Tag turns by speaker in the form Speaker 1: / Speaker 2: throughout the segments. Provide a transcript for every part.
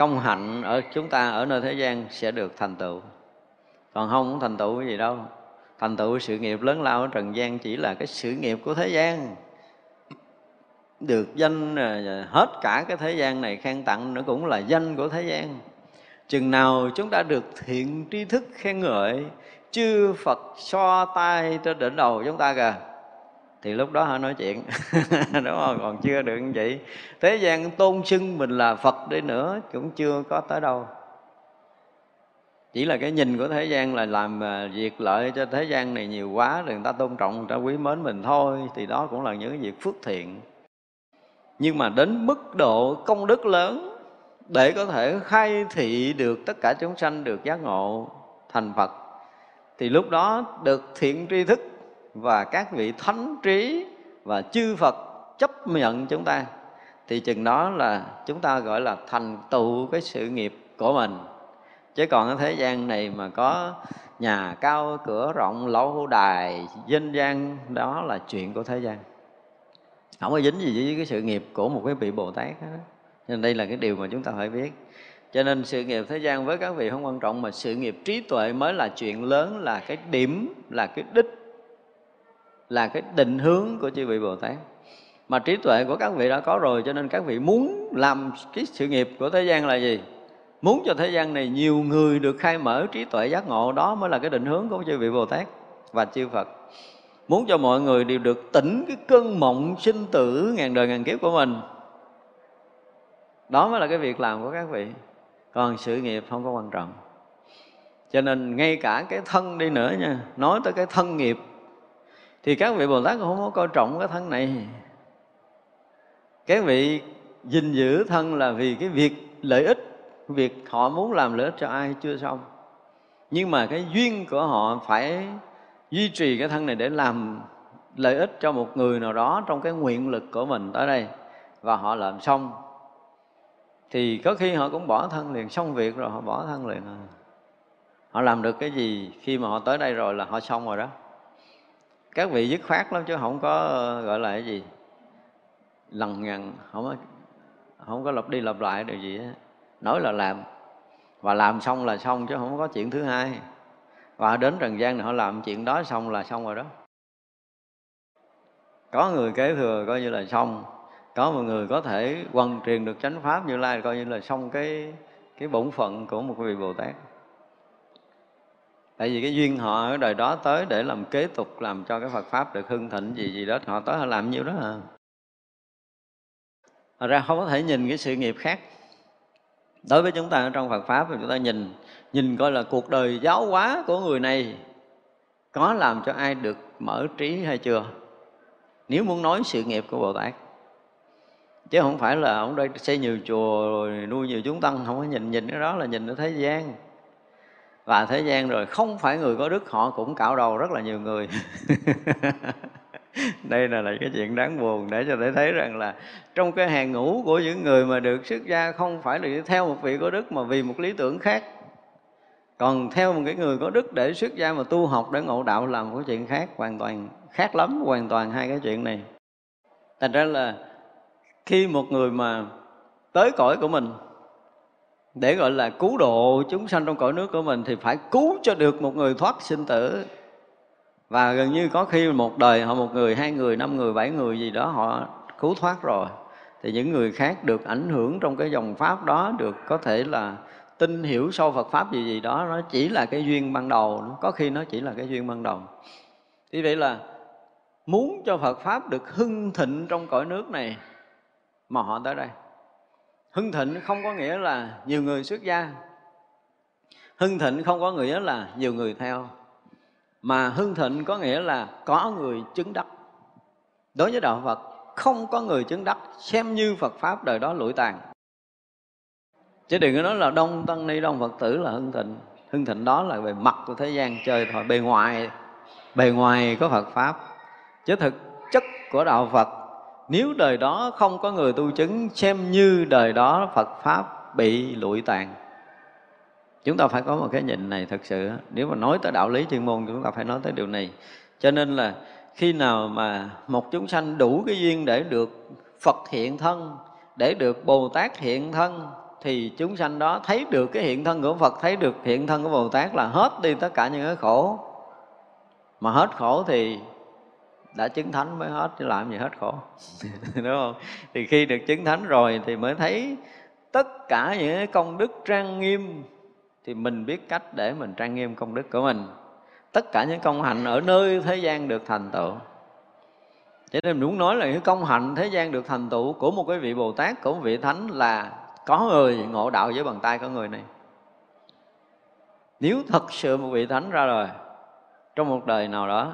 Speaker 1: công hạnh ở chúng ta ở nơi thế gian sẽ được thành tựu. Còn không thành tựu cái gì đâu. Thành tựu sự nghiệp lớn lao ở trần gian chỉ là cái sự nghiệp của thế gian. Được danh à, à, hết cả cái thế gian này khen tặng nó cũng là danh của thế gian. Chừng nào chúng ta được thiện tri thức khen ngợi, chư phật so tay trên đỉnh đầu chúng ta kìa thì lúc đó họ nói chuyện. Đúng không còn chưa được như vậy. Thế gian tôn xưng mình là phật đi nữa cũng chưa có tới đâu. Chỉ là cái nhìn của thế gian là làm à, việc lợi cho thế gian này nhiều quá rồi người ta tôn trọng, người ta quý mến mình thôi. Thì đó cũng là những việc phước thiện. Nhưng mà đến mức độ công đức lớn để có thể khai thị được tất cả chúng sanh, được giác ngộ thành Phật, thì lúc đó được thiện tri thức và các vị thánh trí và chư Phật chấp nhận chúng ta, thì chừng đó là chúng ta gọi là thành tựu cái sự nghiệp của mình. Chứ còn ở thế gian này mà có nhà cao cửa rộng, lâu đài danh gian, đó là chuyện của thế gian. Không có dính gì với cái sự nghiệp của một cái vị bồ tát đó nên đây là cái điều mà chúng ta phải biết. Cho nên sự nghiệp thế gian với các vị không quan trọng, mà sự nghiệp trí tuệ mới là chuyện lớn, là cái điểm, là cái đích là cái định hướng của chư vị bồ tát. Mà trí tuệ của các vị đã có rồi, cho nên các vị muốn làm cái sự nghiệp của thế gian là gì? Muốn cho thế gian này nhiều người được khai mở trí tuệ giác ngộ, đó mới là cái định hướng của chư vị bồ tát và chư phật. Muốn cho mọi người đều được tỉnh cái cơn mộng sinh tử ngàn đời ngàn kiếp của mình. Đó mới là cái việc làm của các vị. Còn sự nghiệp không có quan trọng. Cho nên ngay cả cái thân đi nữa nha, nói tới cái thân nghiệp thì các vị bồ tát cũng không có coi trọng cái thân này. Các vị gìn giữ thân là vì cái việc lợi ích, việc họ muốn làm lợi ích cho ai chưa xong. Nhưng mà cái duyên của họ phải duy trì cái thân này để làm lợi ích cho một người nào đó trong cái nguyện lực của mình tới đây, và họ làm xong. Thì có khi họ cũng bỏ thân liền, xong việc rồi họ bỏ thân liền à. họ làm được cái gì khi mà họ tới đây rồi là họ xong rồi đó các vị dứt khoát lắm chứ không có ờ, gọi là cái gì. Lằng nhằng, không có không có lặp đi lặp lại điều gì hết. Nói là làm, và làm xong là xong chứ không có chuyện thứ hai. Và đến trần gian này họ làm chuyện đó xong là xong rồi đó. Có người kế thừa coi như là xong. Có một người có thể quần truyền được chánh pháp như lai coi như là xong cái cái bổn phận của một vị bồ tát tại vì cái duyên họ ở đời đó tới để làm kế tục, làm cho cái phật pháp được hưng thịnh gì gì đó họ tới họ làm nhiêu đó à. Thật ra không có thể nhìn cái sự nghiệp khác. Đối với chúng ta ở trong Phật pháp thì chúng ta nhìn nhìn coi là cuộc đời giáo hóa của người này có làm cho ai được mở trí hay chưa? Nếu muốn nói sự nghiệp của Bồ Tát. Chứ không phải là ông đây xây nhiều chùa rồi nuôi nhiều chúng tăng, không có nhìn nhìn cái đó là nhìn ở thế gian và thế gian rồi không phải người có đức họ cũng cạo đầu rất là nhiều người. Đây là, là cái chuyện đáng buồn để cho thể thấy rằng là trong cái hàng ngũ của những người mà được xuất gia không phải là theo một vị có đức mà vì một lý tưởng khác. Còn theo một cái người có đức để xuất gia mà tu học để ngộ đạo làm một cái chuyện khác hoàn toàn khác lắm hoàn toàn hai cái chuyện này. Thành ra là khi một người mà tới cõi của mình để gọi là cứu độ chúng sanh trong cõi nước của mình thì phải cứu cho được một người thoát sinh tử. Và gần như có khi một đời họ một người, hai người, năm người, bảy người gì đó họ cứu thoát rồi. Thì những người khác được ảnh hưởng trong cái dòng pháp đó, được có thể là tin hiểu sâu Phật pháp gì gì đó, nó chỉ là cái duyên ban đầu, có khi nó chỉ là cái duyên ban đầu. Thì vậy là muốn cho Phật pháp được hưng thịnh trong cõi nước này mà họ tới đây hưng thịnh không có nghĩa là nhiều người xuất gia. Hưng thịnh không có nghĩa là nhiều người theo. Mà hưng thịnh có nghĩa là có người chứng đắc. Đối với đạo phật, không có người chứng đắc xem như phật pháp đời đó lụi tàn. Chứ đừng có nói là đông tăng ni, đông phật tử là hưng thịnh. Hưng thịnh đó là về mặt của thế gian chơi thôi, bề ngoài bề ngoài có phật pháp. Chứ thực chất của đạo phật nếu đời đó không có người tu chứng, xem như đời đó phật pháp bị lụi tàn. Chúng ta phải có một cái nhìn này thật sự nếu mà nói tới đạo lý chuyên môn, chúng ta phải nói tới điều này. Cho nên là khi nào mà một chúng sanh đủ cái duyên để được phật hiện thân, để được bồ tát hiện thân, thì chúng sanh đó thấy được cái hiện thân của Phật, thấy được hiện thân của Bồ Tát là hết đi tất cả những cái khổ. Mà hết khổ thì đã chứng thánh mới hết chứ làm gì hết khổ. Đúng không? Thì khi được chứng thánh rồi thì mới thấy tất cả những cái công đức trang nghiêm thì mình biết cách để mình trang nghiêm công đức của mình. Tất cả những công hạnh ở nơi thế gian được thành tựu. Cho nên mình muốn nói là những công hạnh thế gian được thành tựu của một cái vị Bồ Tát, của một vị Thánh là có người ngộ đạo với bàn tay của người này. Nếu thật sự một vị Thánh ra đời trong một đời nào đó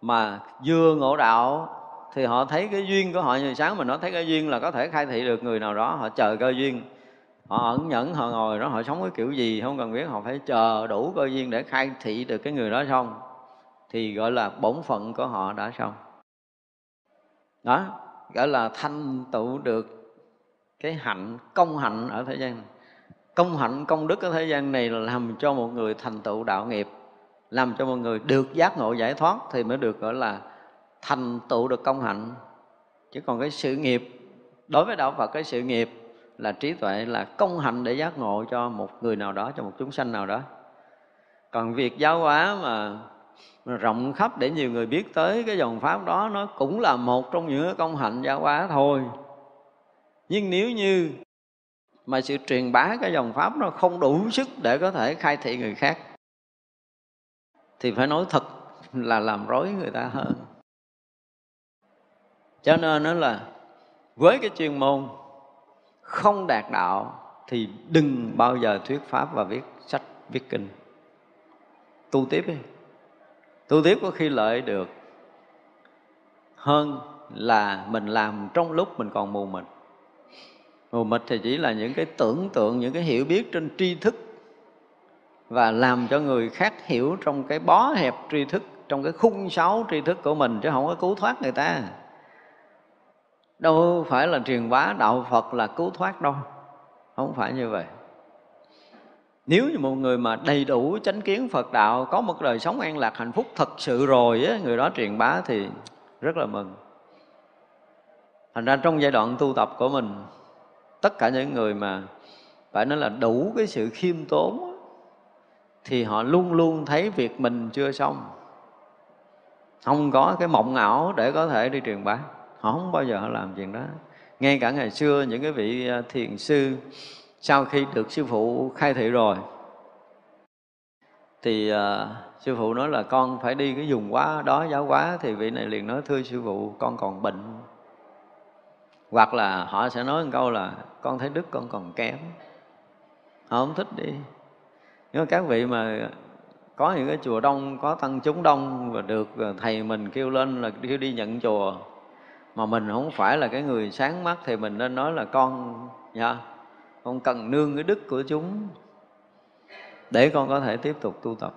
Speaker 1: mà vừa ngộ đạo thì họ thấy cái duyên của họ như sáng mình nói thấy cái duyên là có thể khai thị được người nào đó, họ chờ cơ duyên. Họ ẩn nhẫn, họ ngồi đó, họ sống cái kiểu gì không cần biết, họ phải chờ đủ cơ duyên để khai thị được cái người đó xong, thì gọi là bổn phận của họ đã xong. Đó, gọi là thanh tựu được cái hạnh, công hạnh ở thế gian. Công hạnh, công đức ở thế gian này là làm cho một người thành tựu đạo nghiệp làm cho mọi người được giác ngộ giải thoát thì mới được gọi là thành tựu được công hạnh. Chứ còn cái sự nghiệp, đối với đạo phật, cái sự nghiệp là trí tuệ, là công hạnh để giác ngộ cho một người nào đó, cho một chúng sanh nào đó. Còn việc giáo hóa mà rộng khắp để nhiều người biết tới cái dòng pháp đó, nó cũng là một trong những công hạnh giáo hóa thôi. Nhưng nếu như mà sự truyền bá cái dòng pháp nó không đủ sức để có thể khai thị người khác thì phải nói thật là làm rối người ta hơn. Cho nên nó là với cái chuyên môn không đạt đạo thì đừng bao giờ thuyết pháp và viết sách, viết kinh. Tu tiếp đi. Tu tiếp có khi lợi được hơn là mình làm trong lúc mình còn mù mịt. Mù mịt thì chỉ là những cái tưởng tượng, những cái hiểu biết trên tri thức và làm cho người khác hiểu trong cái bó hẹp tri thức trong cái khung sáo tri thức của mình chứ không có cứu thoát người ta đâu phải là truyền bá đạo phật là cứu thoát đâu không phải như vậy nếu như một người mà đầy đủ chánh kiến Phật đạo có một đời sống an lạc hạnh phúc thật sự rồi á, người đó truyền bá thì rất là mừng. Thành ra trong giai đoạn tu tập của mình tất cả những người mà phải nói là đủ cái sự khiêm tốn thì họ luôn luôn thấy việc mình chưa xong. Không có cái mộng ảo để có thể đi truyền bá. Họ không bao giờ họ làm chuyện đó. Ngay cả ngày xưa những cái vị à, thiền sư sau khi được sư phụ khai thị rồi thì uh, sư phụ nói là con phải đi cái dùng quá đó giáo quá thì vị này liền nói thưa sư phụ con còn bệnh. Hoặc là họ sẽ nói một câu là con thấy đức con còn kém. Họ không thích đi nhưng mà các vị mà có những cái chùa đông, có tăng chúng đông và được à, thầy mình kêu lên là kêu đi nhận chùa, mà mình không phải là cái người sáng mắt thì mình nên nói là con dạ con cần nương cái đức của chúng để con có thể tiếp tục tu tập.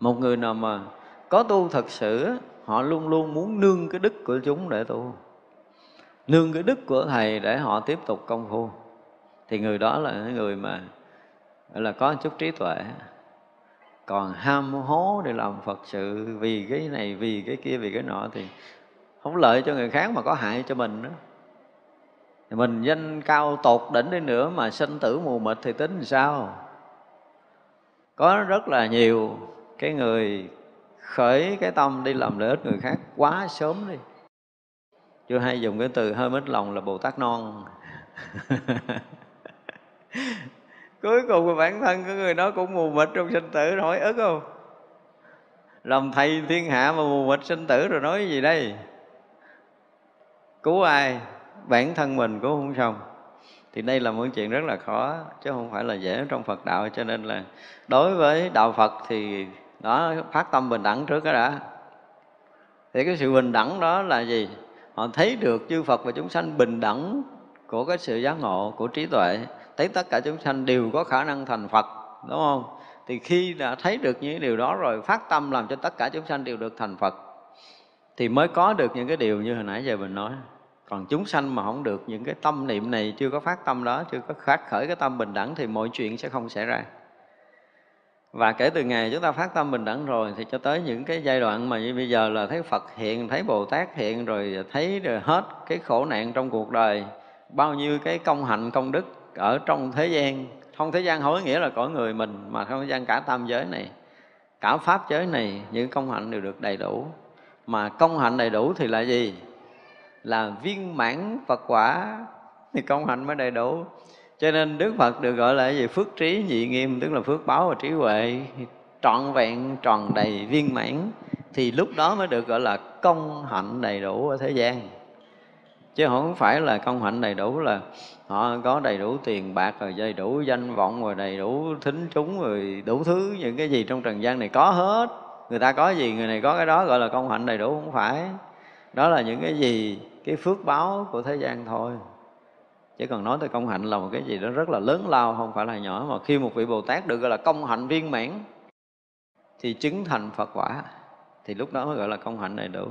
Speaker 1: Một người nào mà có tu thật sự họ luôn luôn muốn nương cái đức của chúng để tu. Nương cái đức của thầy để họ tiếp tục công phu. Thì người đó là người mà là có chút trí tuệ. Còn ham hố để làm phật sự vì cái này, vì cái kia, vì cái nọ thì không lợi cho người khác mà có hại cho mình nữa. Mình danh cao tột đỉnh đi nữa mà sinh tử mù mịt thì tính làm sao? Có rất là nhiều cái người khởi cái tâm đi làm lợi ích người khác quá sớm đi. Chưa hay dùng cái từ hơi mít lòng là bồ tát non. cuối cùng bản thân của người đó cũng mù mịt trong sinh tử hỏi, ức không? Làm thầy thiên hạ mà mù mịt sinh tử rồi nói gì đây? Cứu ai? Bản thân mình cũng không xong. Thì đây là một chuyện rất là khó, chứ không phải là dễ trong Phật đạo, cho nên là đối với đạo Phật thì đó phát tâm bình đẳng trước đó đã. Thì cái sự bình đẳng đó là gì? Họ thấy được chư Phật và chúng sanh bình đẳng của cái sự giác ngộ, của trí tuệ thấy tất cả chúng sanh đều có khả năng thành Phật đúng không? Thì khi đã thấy được những điều đó rồi phát tâm làm cho tất cả chúng sanh đều được thành Phật thì mới có được những cái điều như hồi nãy giờ mình nói. Còn chúng sanh mà không được những cái tâm niệm này chưa có phát tâm đó chưa có phát khởi cái tâm bình đẳng thì mọi chuyện sẽ không xảy ra. Và kể từ ngày chúng ta phát tâm bình đẳng rồi thì cho tới những cái giai đoạn mà như bây giờ là thấy Phật hiện, thấy Bồ Tát hiện rồi thấy rồi hết cái khổ nạn trong cuộc đời bao nhiêu cái công hạnh công đức ở trong thế gian. Không, thế gian không có nghĩa là cõi người mình, mà không thế gian cả tam giới này, cả pháp giới này, những công hạnh đều được đầy đủ. Mà công hạnh đầy đủ thì là gì? Là viên mãn Phật quả thì công hạnh mới đầy đủ. Cho nên Đức Phật được gọi là gì? Phước trí nhị nghiêm, tức là phước báo và trí huệ. Trọn vẹn, tròn đầy viên mãn thì lúc đó mới được gọi là công hạnh đầy đủ ở thế gian chứ không phải là công hạnh đầy đủ là họ có đầy đủ tiền bạc rồi, đầy đủ danh vọng rồi, đầy đủ thính chúng rồi, đủ thứ, những cái gì trong trần gian này có hết. Người ta có gì, người này có cái đó, gọi là công hạnh đầy đủ, không phải. Đó là những cái gì? Cái phước báo của thế gian thôi. Chứ còn nói tới công hạnh là một cái gì đó rất là lớn lao, không phải là nhỏ. Mà khi một vị bồ tát được gọi là công hạnh viên mãn, thì chứng thành phật quả, thì lúc đó mới gọi là công hạnh đầy đủ.